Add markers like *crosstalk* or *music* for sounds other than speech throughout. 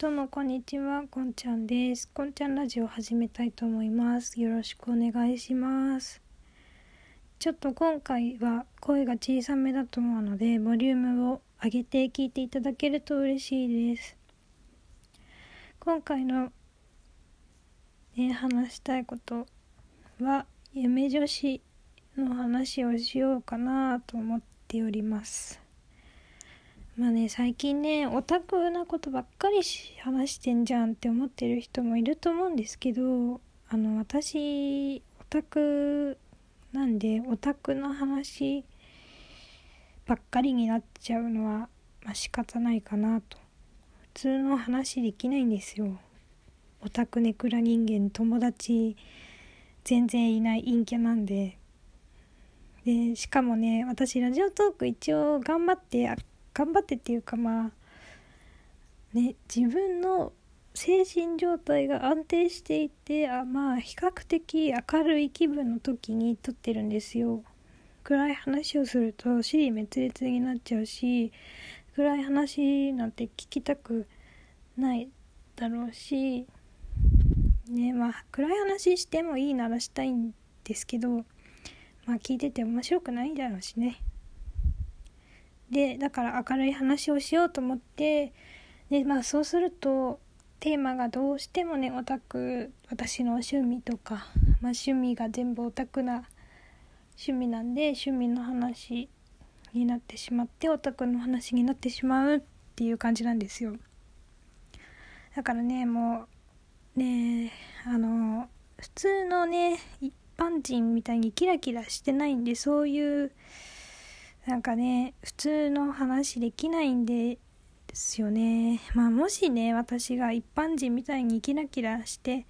どうもこんにちは、こんちゃんです。こんちゃんラジオ始めたいと思います。よろしくお願いします。ちょっと今回は声が小さめだと思うので、ボリュームを上げて聞いていただけると嬉しいです。今回の、ね、話したいことは、夢女子の話をしようかなと思っております。まあね最近ねオタクなことばっかり話してんじゃんって思ってる人もいると思うんですけどあの私オタクなんでオタクの話ばっかりになっちゃうのは、まあ、仕方ないかなと。普通の話できないんですよ。オタクネクラ人間友達全然いない陰キャなんで。でしかもね私ラジオトーク一応頑張って頑張ってっていうかまあね自分の精神状態が安定していてあまあ比較的明るい気分の時に撮ってるんですよ。暗い話をすると尻滅裂になっちゃうし暗い話なんて聞きたくないだろうしねまあ暗い話してもいいならしたいんですけどまあ聞いてて面白くないだろうしね。でだから明るい話をしようと思ってでまあそうするとテーマがどうしてもねオタク私の趣味とか、まあ、趣味が全部オタクな趣味なんで趣味の話になってしまってオタクの話になってしまうっていう感じなんですよ。だからねもうねあの普通のね一般人みたいにキラキラしてないんでそういうなんかね普通の話できないんですよねまあもしね私が一般人みたいにキラキラして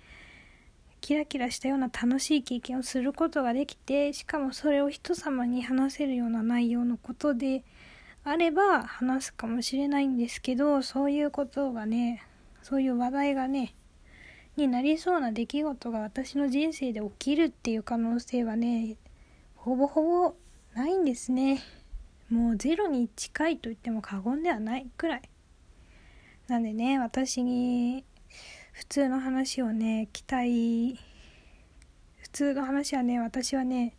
キラキラしたような楽しい経験をすることができてしかもそれを人様に話せるような内容のことであれば話すかもしれないんですけどそういうことがねそういう話題がねになりそうな出来事が私の人生で起きるっていう可能性はねほぼほぼないんですね。もうゼロに近いと言っても過言ではないくらい。なんでね私に普通の話をね期待普通の話はね私はね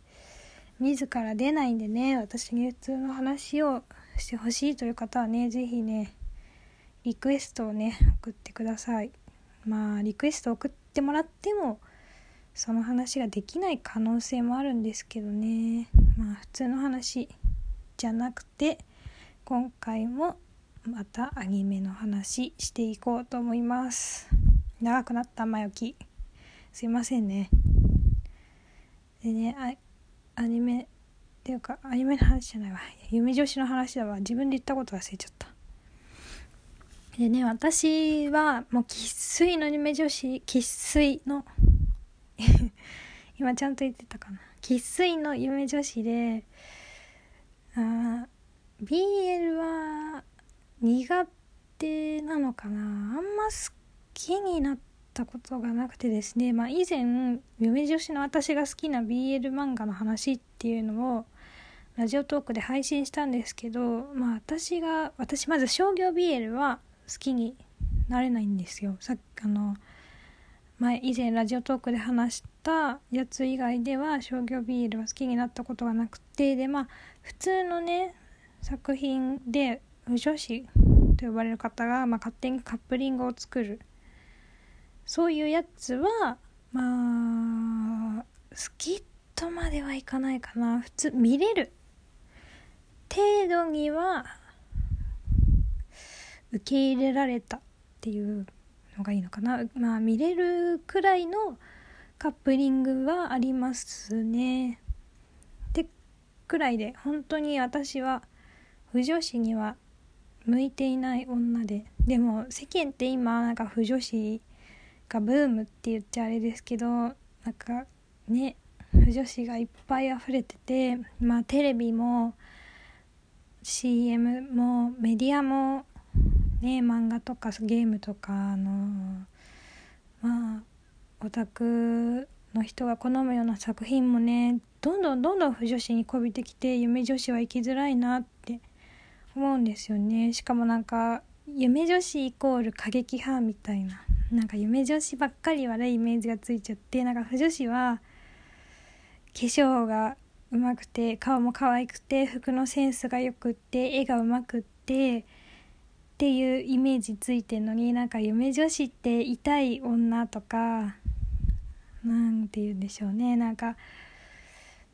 自ら出ないんでね私に普通の話をしてほしいという方はね是非ねリクエストをね送ってください。まあリクエスト送ってもらってもその話ができない可能性もあるんですけどね。まあ普通の話。じゃなくて今回もまたアニメの話していこうと思います。長くなった前置き。すいませんね。でねアニメっていうかアニメの話じゃないわ。夢女子の話だわ。自分で言ったこと忘れちゃった。でね私はもう生粋の夢女子生粋の *laughs* 今ちゃんと言ってたかな。生粋の夢女子であ BL は苦手なのかな？あんま好きになったことがなくてですね。まあ以前夢女子の私が好きな BL 漫画の話っていうのをラジオトークで配信したんですけどまあ私が私まず商業 BL は好きになれないんですよ。さあの前以前ラジオトークで話したやつ以外では商業 BL は好きになったことがなくてでまあ普通のね作品で不女子と呼ばれる方が、まあ、勝手にカップリングを作る。そういうやつはまあ好きとまではいかないかな。普通見れる。程度には受け入れられたっていうのがいいのかな。まあ見れるくらいのカップリングはありますね。ってくらいで本当に私は不女子には向いていない女で。でも世間って今なんか不女子がブームって言っちゃあれですけどなんかね不女子がいっぱい溢れててまあテレビも CM もメディアもね漫画とかゲームとかあのまあオタクの人が好むような作品もねどんどんどんどん不女子にこびてきて夢女子は生きづらいなって思うんですよね。しかもなんか夢女子イコール過激派みたいななんか夢女子ばっかり悪いイメージがついちゃってなんか不女子は化粧がうまくて顔も可愛くて服のセンスがよくって絵がうまくってっていうイメージついてんのになんか夢女子って痛い女とかなんて言うんでしょうね。なんか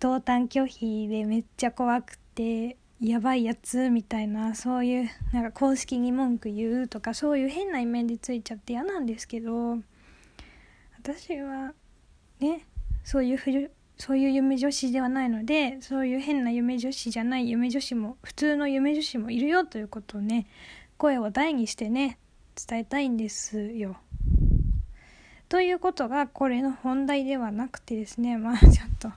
同担拒否でめっちゃ怖くてやばいやつみたいなそういうなんか公式に文句言うとかそういう変なイメージついちゃって嫌なんですけど私はねそういうそういう夢女子ではないのでそういう変な夢女子じゃない夢女子も普通の夢女子もいるよということをね声を大にしてね伝えたいんですよ。ということがこれの本題ではなくてですねまあ *laughs* ちょっと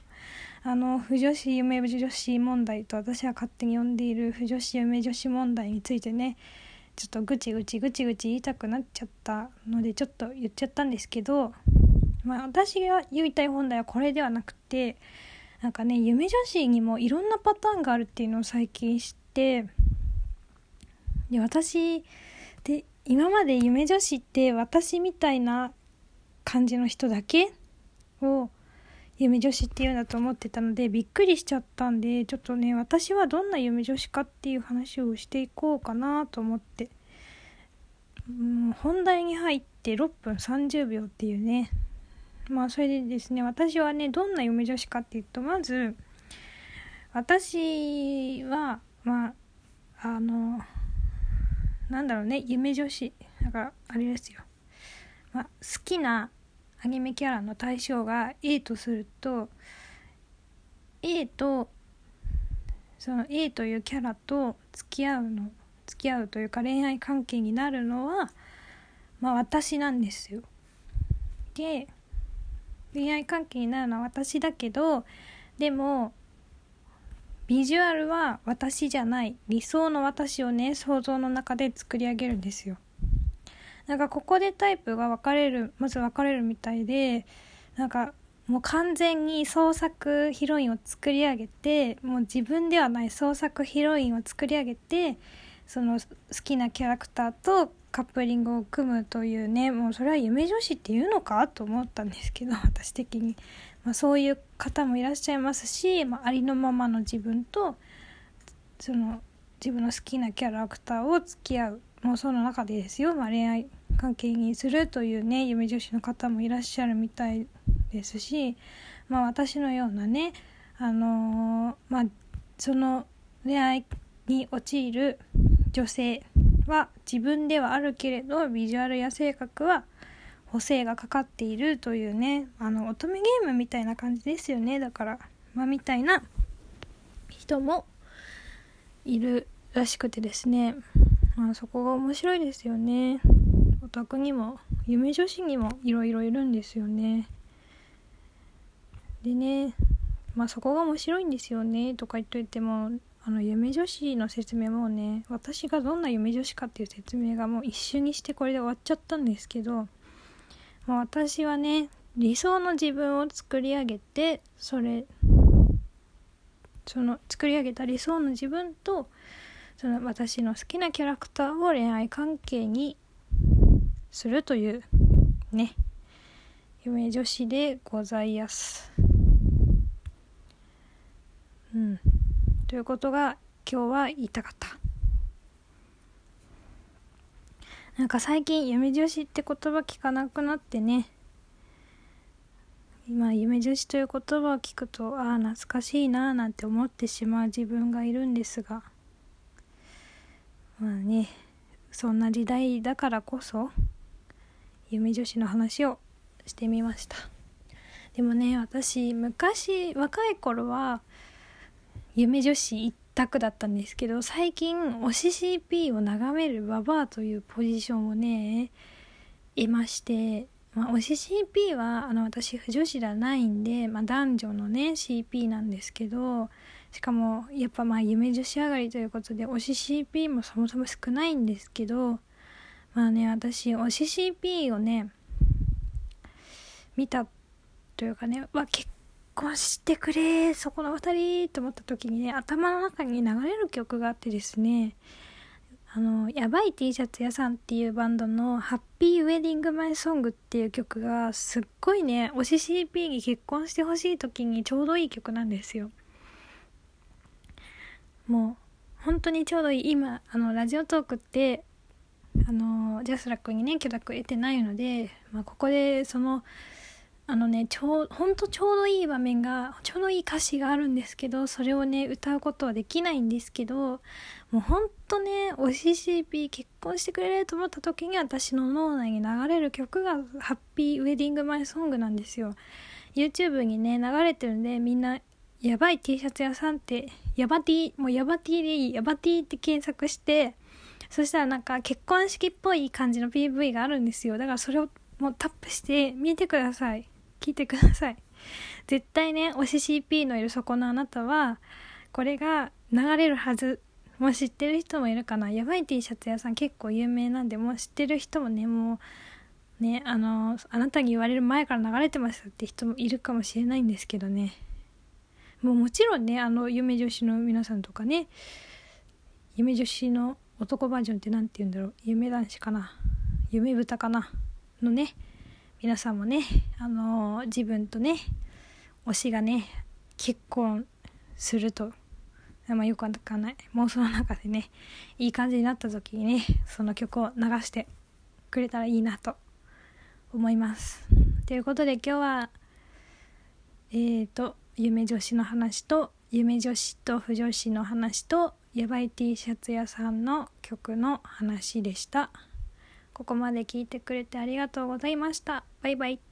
あの不女子夢女子問題と私は勝手に呼んでいる不女子夢女子問題についてねちょっとぐちぐちぐちぐち言いたくなっちゃったのでちょっと言っちゃったんですけどまあ、私が言いたい本題はこれではなくてなんかね夢女子にもいろんなパターンがあるっていうのを最近知ってで私で今まで夢女子って私みたいな感じの人だけを夢女子っていうんだと思ってたのでびっくりしちゃったんでちょっとね私はどんな夢女子かっていう話をしていこうかなと思って。もう本題に入って6分30秒っていうね。まあそれでですね私はねどんな嫁女子かっていうとまず私はまああのなんだろうね夢女子だからあれですよ、まあ、好きなアニメキャラの対象が A とすると A とその A というキャラと付き合うの付き合うというか恋愛関係になるのはまあ私なんですよ。で恋愛関係になるのは私だけどでもビジュアルは私じゃない。理想の私をね想像の中で作り上げるんですよ。なんかここでタイプが分かれるまず分かれるみたいでなんかもう完全に創作ヒロインを作り上げてもう自分ではない創作ヒロインを作り上げてその好きなキャラクターとカップリングを組むというねもうそれは夢女子っていうのかと思ったんですけど私的に、まあ、そういう方もいらっしゃいますし、まあ、ありのままの自分とその自分の好きなキャラクターを付き合う。もうその中でですよ、まあ、恋愛関係にするというね夢女子の方もいらっしゃるみたいですし、まあ、私のようなねあのー、まあその恋愛に陥る女性は自分ではあるけれどビジュアルや性格は補正がかかっているというねあの乙女ゲームみたいな感じですよね。だからまあみたいな人もいるらしくてですね、まあ、そこが面白いですよね。オタクにも夢女子にもいろいろいるんですよね。でねまあそこが面白いんですよね。とか言っといてもあの夢女子の説明もね私がどんな夢女子かっていう説明がもう一瞬にしてこれで終わっちゃったんですけど、まあ、私はね理想の自分を作り上げてそれその作り上げた理想の自分とその私の好きなキャラクターを恋愛関係にするというね夢女子でございます。うんということが今日は言いたかったなんか最近夢女子って言葉聞かなくなってね。今夢女子という言葉を聞くとああ懐かしいななんて思ってしまう自分がいるんですが。まあねそんな時代だからこそ夢女子の話をしてみました。でもね私昔若い頃は夢女子一択だったんですけど最近推し CP を眺めるババアというポジションをね得まして、まあ、推し CP はあの私女子ではないんで、まあ、男女のね CP なんですけどしかもやっぱまあ夢女子上がりということで推し CP もそもそも少ないんですけどまあね私推し CP をね見たというかねわ結婚してくれそこの2人と思った時にね頭の中に流れる曲があってですねあのやばい T シャツ屋さんっていうバンドの「ハッピーウェディングマイソング」っていう曲がすっごいね推し CP に結婚してほしい時にちょうどいい曲なんですよ。もう本当にちょうどいい。今あのラジオトークってあのジャスラックにね許諾得てないので、まあ、ここでそのあのねちょうほんとちょうどいい場面がちょうどいい歌詞があるんですけどそれをね歌うことはできないんですけどもうほんとね推し CP 結婚してくれると思った時に私の脳内に流れる曲が「ハッピーウェディングマイソング」なんですよ。YouTube にね流れてるんでみんなやばい T シャツ屋さんってヤバ T もうヤバ T でいいヤバ T って検索してそしたらなんか結婚式っぽい感じの PV があるんですよ。だからそれをもうタップして見てください。聞いてください。絶対ね推し CP のいるそこのあなたはこれが流れるはず。もう知ってる人もいるかな。やばい T シャツ屋さん結構有名なんでもう知ってる人もねもうねあのあなたに言われる前から流れてましたって人もいるかもしれないんですけどね。もうもちろんねあの夢女子の皆さんとかね夢女子の男バージョンって何て言うんだろう。夢男子かな。夢豚かな。のね皆さんもねあのー、自分とね推しがね結婚するとまあよくわかんない。妄想の中でねいい感じになった時にねその曲を流してくれたらいいなと思います。ということで今日はえーと夢女子の話と夢女子と不女子の話とやばい T シャツ屋さんの曲の話でした。ここまで聞いてくれてありがとうございました。バイバイ。